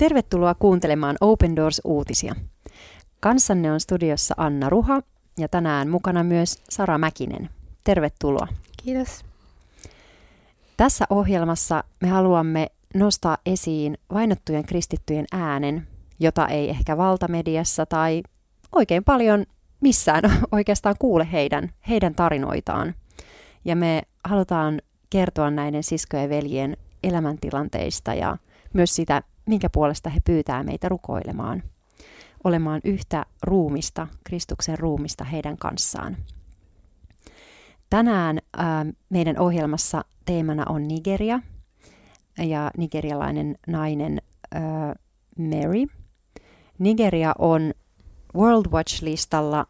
Tervetuloa kuuntelemaan Open Doors-uutisia. Kanssanne on studiossa Anna Ruha ja tänään mukana myös Sara Mäkinen. Tervetuloa. Kiitos. Tässä ohjelmassa me haluamme nostaa esiin vainottujen kristittyjen äänen, jota ei ehkä valtamediassa tai oikein paljon missään oikeastaan kuule heidän, heidän tarinoitaan. Ja me halutaan kertoa näiden siskojen veljien elämäntilanteista ja myös sitä, minkä puolesta he pyytää meitä rukoilemaan, olemaan yhtä ruumista, Kristuksen ruumista heidän kanssaan. Tänään ää, meidän ohjelmassa teemana on Nigeria ja nigerialainen nainen ää, Mary. Nigeria on World Watch-listalla ää,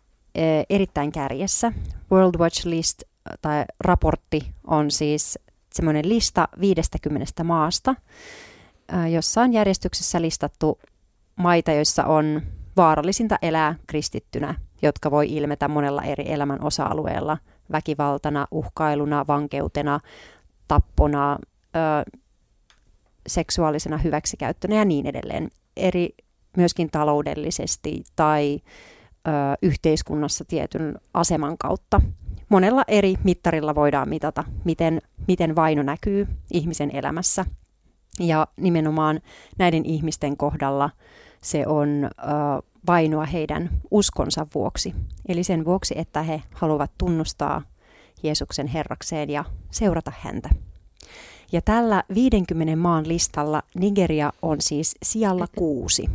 erittäin kärjessä. World Watch-list tai raportti on siis semmoinen lista 50 maasta, jossa on järjestyksessä listattu maita, joissa on vaarallisinta elää kristittynä, jotka voi ilmetä monella eri elämän osa-alueella väkivaltana, uhkailuna, vankeutena, tappona, ö, seksuaalisena hyväksikäyttönä ja niin edelleen. Eri myöskin taloudellisesti tai ö, yhteiskunnassa tietyn aseman kautta. Monella eri mittarilla voidaan mitata, miten, miten vaino näkyy ihmisen elämässä. Ja nimenomaan näiden ihmisten kohdalla se on ö, vainoa heidän uskonsa vuoksi. Eli sen vuoksi, että he haluavat tunnustaa Jeesuksen Herrakseen ja seurata häntä. Ja tällä 50 maan listalla Nigeria on siis sijalla kuusi.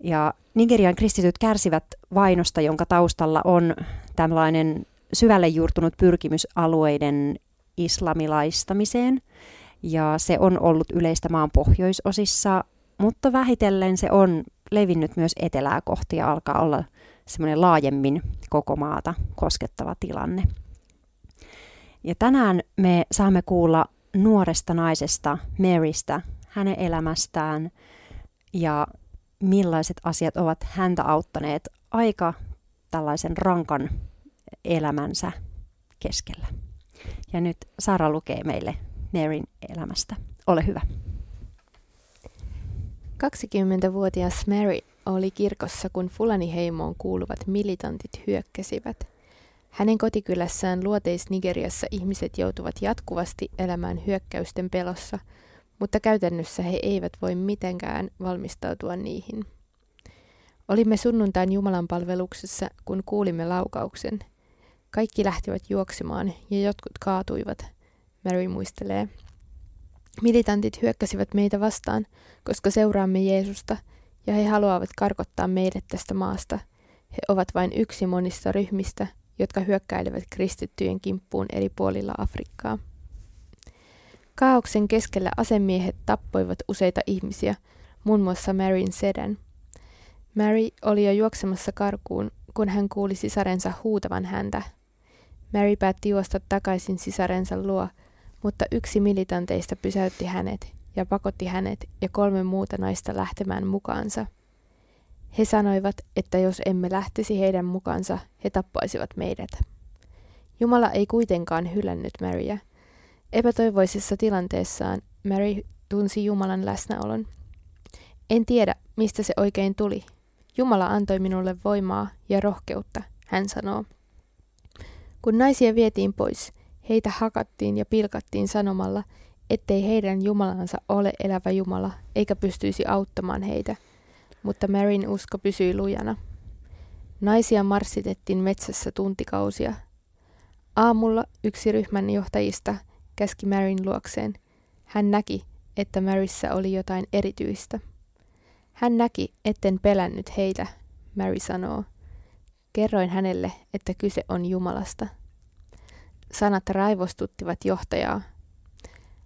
Ja Nigerian kristityt kärsivät vainosta, jonka taustalla on tällainen syvälle juurtunut pyrkimys alueiden islamilaistamiseen. Ja se on ollut yleistä maan pohjoisosissa, mutta vähitellen se on levinnyt myös etelää kohti ja alkaa olla semmoinen laajemmin koko maata koskettava tilanne. Ja tänään me saamme kuulla nuoresta naisesta, Marystä, hänen elämästään ja millaiset asiat ovat häntä auttaneet aika tällaisen rankan elämänsä keskellä. Ja nyt Sara lukee meille Maryn elämästä. Ole hyvä. 20-vuotias Mary oli kirkossa, kun Fulani-heimoon kuuluvat militantit hyökkäsivät. Hänen kotikylässään luoteis-Nigeriassa ihmiset joutuvat jatkuvasti elämään hyökkäysten pelossa, mutta käytännössä he eivät voi mitenkään valmistautua niihin. Olimme sunnuntain Jumalan palveluksessa, kun kuulimme laukauksen. Kaikki lähtivät juoksemaan ja jotkut kaatuivat, Mary muistelee. Militantit hyökkäsivät meitä vastaan, koska seuraamme Jeesusta ja he haluavat karkottaa meidät tästä maasta. He ovat vain yksi monista ryhmistä, jotka hyökkäilevät kristittyjen kimppuun eri puolilla Afrikkaa. Kaauksen keskellä asemiehet tappoivat useita ihmisiä, muun muassa Maryn sedan. Mary oli jo juoksemassa karkuun, kun hän kuuli sisarensa huutavan häntä. Mary päätti juosta takaisin sisarensa luo, mutta yksi militanteista pysäytti hänet ja pakotti hänet ja kolme muuta naista lähtemään mukaansa. He sanoivat, että jos emme lähtisi heidän mukaansa, he tappaisivat meidät. Jumala ei kuitenkaan hylännyt Maryä. Epätoivoisessa tilanteessaan Mary tunsi Jumalan läsnäolon. En tiedä, mistä se oikein tuli. Jumala antoi minulle voimaa ja rohkeutta, hän sanoo. Kun naisia vietiin pois, heitä hakattiin ja pilkattiin sanomalla, ettei heidän Jumalansa ole elävä Jumala, eikä pystyisi auttamaan heitä – mutta Maryn usko pysyi lujana. Naisia marssitettiin metsässä tuntikausia. Aamulla yksi ryhmän johtajista käski Maryn luokseen. Hän näki, että Maryssä oli jotain erityistä. Hän näki, etten pelännyt heitä, Mary sanoo. Kerroin hänelle, että kyse on Jumalasta. Sanat raivostuttivat johtajaa.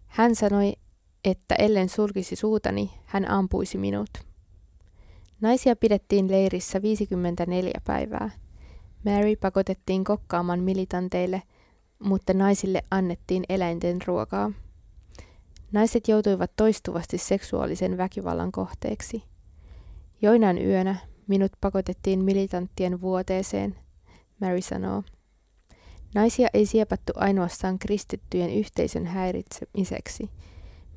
Hän sanoi, että ellen sulkisi suutani, hän ampuisi minut. Naisia pidettiin leirissä 54 päivää. Mary pakotettiin kokkaamaan militanteille, mutta naisille annettiin eläinten ruokaa. Naiset joutuivat toistuvasti seksuaalisen väkivallan kohteeksi. Joinain yönä minut pakotettiin militanttien vuoteeseen, Mary sanoo. Naisia ei siepattu ainoastaan kristittyjen yhteisön häiritsemiseksi.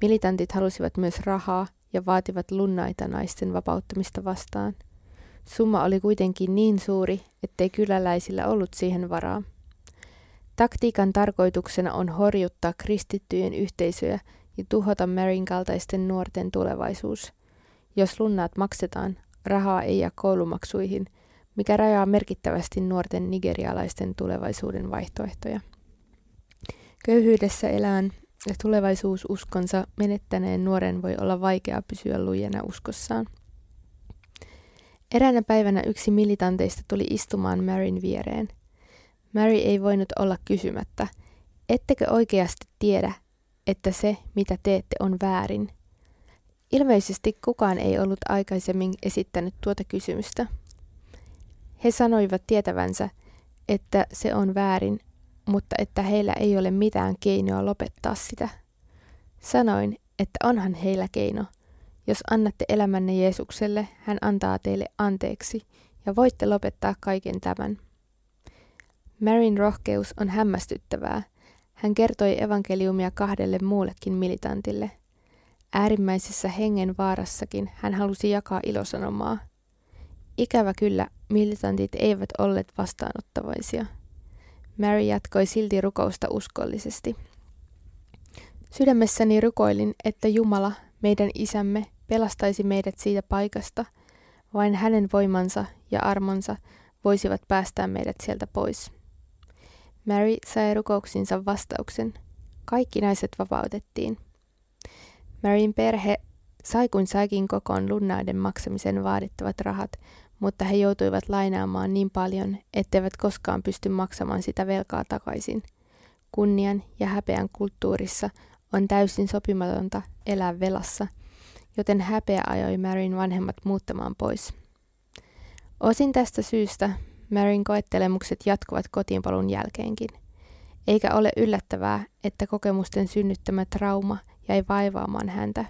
Militantit halusivat myös rahaa ja vaativat lunnaita naisten vapauttamista vastaan. Summa oli kuitenkin niin suuri, ettei kyläläisillä ollut siihen varaa. Taktiikan tarkoituksena on horjuttaa kristittyjen yhteisöjä ja tuhota Maryn kaltaisten nuorten tulevaisuus. Jos lunnaat maksetaan, rahaa ei jää koulumaksuihin, mikä rajaa merkittävästi nuorten nigerialaisten tulevaisuuden vaihtoehtoja. Köyhyydessä elään ja tulevaisuususkonsa menettäneen nuoren voi olla vaikea pysyä lujena uskossaan. Eräänä päivänä yksi militanteista tuli istumaan Maryn viereen. Mary ei voinut olla kysymättä, ettekö oikeasti tiedä, että se, mitä teette, on väärin? Ilmeisesti kukaan ei ollut aikaisemmin esittänyt tuota kysymystä. He sanoivat tietävänsä, että se on väärin, mutta että heillä ei ole mitään keinoa lopettaa sitä. Sanoin, että onhan heillä keino. Jos annatte elämänne Jeesukselle, hän antaa teille anteeksi ja voitte lopettaa kaiken tämän. Marin rohkeus on hämmästyttävää. Hän kertoi evankeliumia kahdelle muullekin militantille. Äärimmäisessä hengen vaarassakin hän halusi jakaa ilosanomaa. Ikävä kyllä, militantit eivät olleet vastaanottavaisia. Mary jatkoi silti rukousta uskollisesti. Sydämessäni rukoilin, että Jumala, meidän isämme, pelastaisi meidät siitä paikasta, vain hänen voimansa ja armonsa voisivat päästää meidät sieltä pois. Mary sai rukouksinsa vastauksen. Kaikki naiset vapautettiin. Maryn perhe sai kuin saikin kokoon lunnaiden maksamisen vaadittavat rahat, mutta he joutuivat lainaamaan niin paljon, etteivät koskaan pysty maksamaan sitä velkaa takaisin. Kunnian ja häpeän kulttuurissa on täysin sopimatonta elää velassa, joten häpeä ajoi Maryn vanhemmat muuttamaan pois. Osin tästä syystä Maryn koettelemukset jatkuvat kotiinpalun jälkeenkin. Eikä ole yllättävää, että kokemusten synnyttämä trauma jäi vaivaamaan häntä.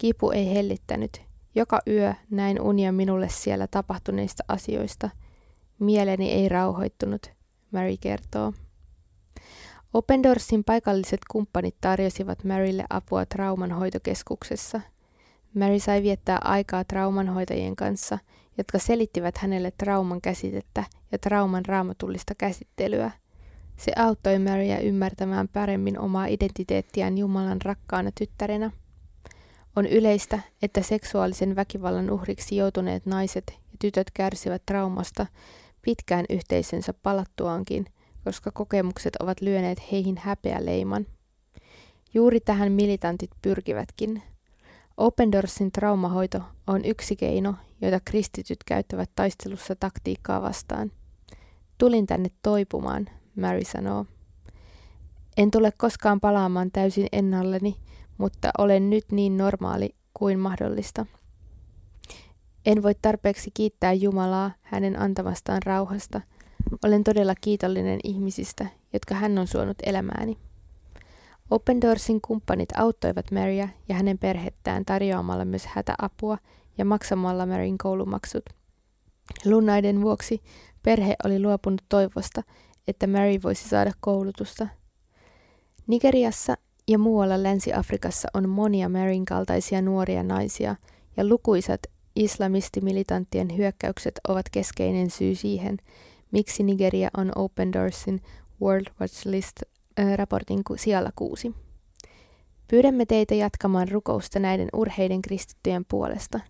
Kipu ei hellittänyt. Joka yö näin unia minulle siellä tapahtuneista asioista. Mieleni ei rauhoittunut, Mary kertoo. Opendorsin paikalliset kumppanit tarjosivat Marylle apua traumanhoitokeskuksessa. Mary sai viettää aikaa traumanhoitajien kanssa – jotka selittivät hänelle trauman käsitettä ja trauman raamatullista käsittelyä. Se auttoi Marya ymmärtämään paremmin omaa identiteettiään Jumalan rakkaana tyttärenä. On yleistä, että seksuaalisen väkivallan uhriksi joutuneet naiset ja tytöt kärsivät traumasta pitkään yhteisönsä palattuaankin, koska kokemukset ovat lyöneet heihin häpeäleiman. Juuri tähän militantit pyrkivätkin. Open Doorsin traumahoito on yksi keino, joita kristityt käyttävät taistelussa taktiikkaa vastaan. Tulin tänne toipumaan, Mary sanoo. En tule koskaan palaamaan täysin ennalleni, mutta olen nyt niin normaali kuin mahdollista. En voi tarpeeksi kiittää Jumalaa hänen antamastaan rauhasta. Olen todella kiitollinen ihmisistä, jotka hän on suonut elämääni. Open Doorsin kumppanit auttoivat Marya ja hänen perhettään tarjoamalla myös hätäapua ja maksamalla Maryn koulumaksut. Lunnaiden vuoksi perhe oli luopunut toivosta, että Mary voisi saada koulutusta. Nigeriassa ja muualla Länsi-Afrikassa on monia Maryn kaltaisia nuoria naisia, ja lukuisat islamistimilitanttien hyökkäykset ovat keskeinen syy siihen, miksi Nigeria on Open Doorsin World Watch List raportin sijalla kuusi. Pyydämme teitä jatkamaan rukousta näiden urheiden kristittyjen puolesta.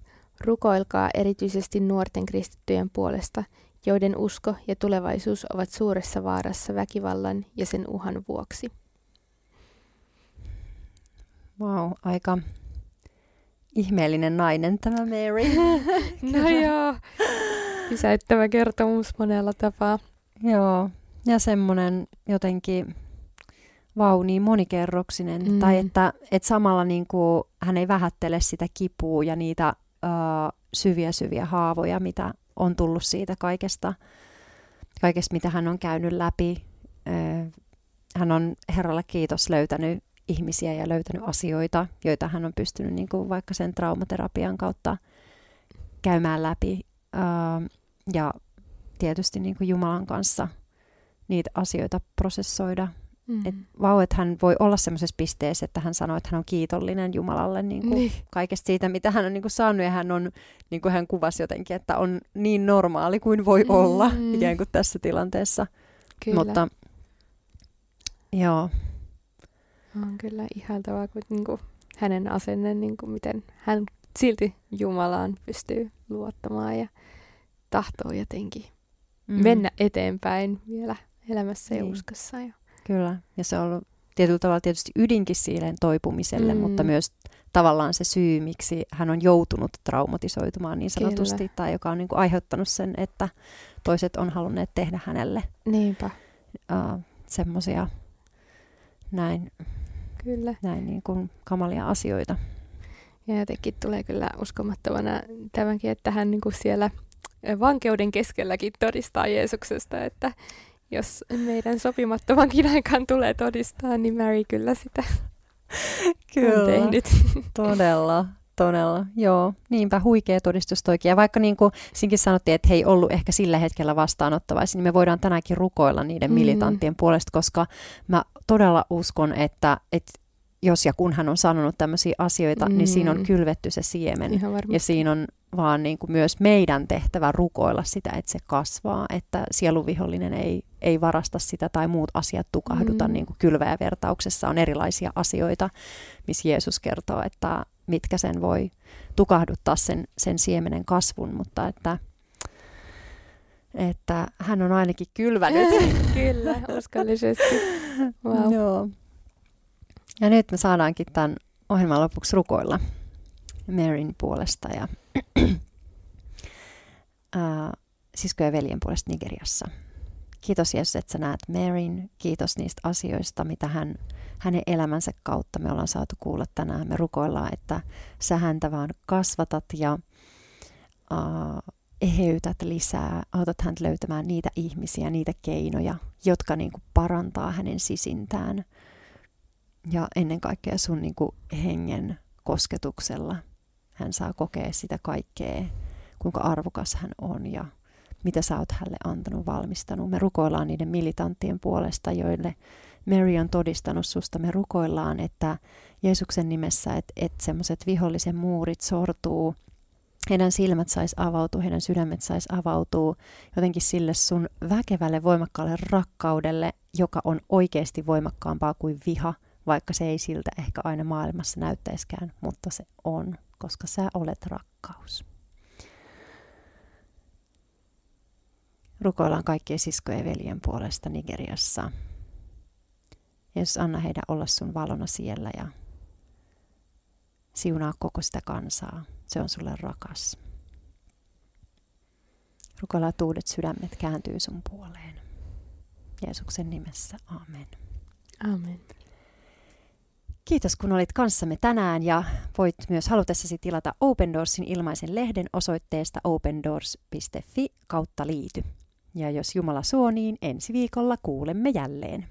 Rukoilkaa erityisesti nuorten kristittyjen puolesta, joiden usko ja tulevaisuus ovat suuressa vaarassa väkivallan ja sen uhan vuoksi. Wow, aika ihmeellinen nainen tämä Mary. no joo, pysäyttävä kertomus monella tapaa. Joo, ja semmoinen jotenkin vau, niin monikerroksinen. Mm. Tai että, että samalla niin kuin, hän ei vähättele sitä kipua ja niitä uh, syviä syviä haavoja, mitä on tullut siitä kaikesta, kaikesta mitä hän on käynyt läpi. Uh, hän on Herralle kiitos löytänyt ihmisiä ja löytänyt asioita, joita hän on pystynyt niin kuin vaikka sen traumaterapian kautta käymään läpi. Uh, ja tietysti niin kuin Jumalan kanssa niitä asioita prosessoida Mm. Et vau, että hän voi olla semmoisessa pisteessä, että hän sanoo, että hän on kiitollinen Jumalalle niin kuin niin. kaikesta siitä, mitä hän on niin kuin saanut. Ja hän, on, niin kuin hän kuvasi jotenkin, että on niin normaali kuin voi mm. olla ikään kuin tässä tilanteessa. Kyllä. Mutta joo. On kyllä ihaltavaa, kun niin kuin hänen asenne, niin kuin miten hän silti Jumalaan pystyy luottamaan ja tahtoo jotenkin mm. mennä eteenpäin vielä elämässä niin. ja uskossa. Ja Kyllä, ja se on ollut tietyllä tavalla tietysti ydinkin siihen toipumiselle, mm. mutta myös tavallaan se syy, miksi hän on joutunut traumatisoitumaan niin sanotusti, Kyllä. tai joka on niin kuin aiheuttanut sen, että toiset on halunneet tehdä hänelle Niinpä. Uh, semmoisia näin, Kyllä. näin niin kuin kamalia asioita. Ja jotenkin tulee kyllä uskomattomana tämänkin, että hän niin kuin siellä vankeuden keskelläkin todistaa Jeesuksesta, että jos meidän sopimattomankin aikaan tulee todistaa, niin Mary kyllä sitä kyllä, on tehnyt. Todella, todella. Joo, niinpä huikea todistus toikin. Ja vaikka niin kuin sinkin sanottiin, että he ei ollut ehkä sillä hetkellä vastaanottavaisia, niin me voidaan tänäänkin rukoilla niiden mm. militanttien puolesta, koska mä todella uskon, että, että jos ja kun hän on sanonut tämmöisiä asioita, mm. niin siinä on mm. kylvetty se siemen. Ja siinä on vaan niin kuin myös meidän tehtävä rukoilla sitä, että se kasvaa, että sieluvihollinen ei, ei varasta sitä tai muut asiat tukahduta. Mm. Niin kuin kylväjävertauksessa on erilaisia asioita, missä Jeesus kertoo, että mitkä sen voi tukahduttaa sen, sen siemenen kasvun, mutta että, että hän on ainakin kylvänyt. Kyllä, uskollisesti. Wow. Joo. Ja nyt me saadaankin tämän ohjelman lopuksi rukoilla Maryn puolesta ja äh, sisko ja veljen puolesta Nigeriassa. Kiitos Jeesus, että sä näet Maryn. Kiitos niistä asioista, mitä hän, hänen elämänsä kautta me ollaan saatu kuulla tänään. Me rukoillaan, että sä häntä vaan kasvatat ja uh, eheytät lisää, autat häntä löytämään niitä ihmisiä, niitä keinoja, jotka niin kuin parantaa hänen sisintään. Ja ennen kaikkea sun niin kuin hengen kosketuksella hän saa kokea sitä kaikkea, kuinka arvokas hän on ja mitä sä oot hänelle antanut, valmistanut. Me rukoillaan niiden militanttien puolesta, joille Mary on todistanut susta. Me rukoillaan, että Jeesuksen nimessä, että, että semmoiset vihollisen muurit sortuu, heidän silmät sais avautua, heidän sydämet sais avautua jotenkin sille sun väkevälle, voimakkaalle rakkaudelle, joka on oikeasti voimakkaampaa kuin viha, vaikka se ei siltä ehkä aina maailmassa näyttäiskään, mutta se on koska sä olet rakkaus. Rukoillaan kaikkien siskojen ja veljen puolesta Nigeriassa. Jeesus, anna heidän olla sun valona siellä ja siunaa koko sitä kansaa. Se on sulle rakas. Rukoillaan, että uudet sydämet kääntyy sun puoleen. Jeesuksen nimessä, amen. Amen. Kiitos kun olit kanssamme tänään ja voit myös halutessasi tilata Open Doorsin ilmaisen lehden osoitteesta opendoors.fi kautta liity. Ja jos Jumala suo, niin ensi viikolla kuulemme jälleen.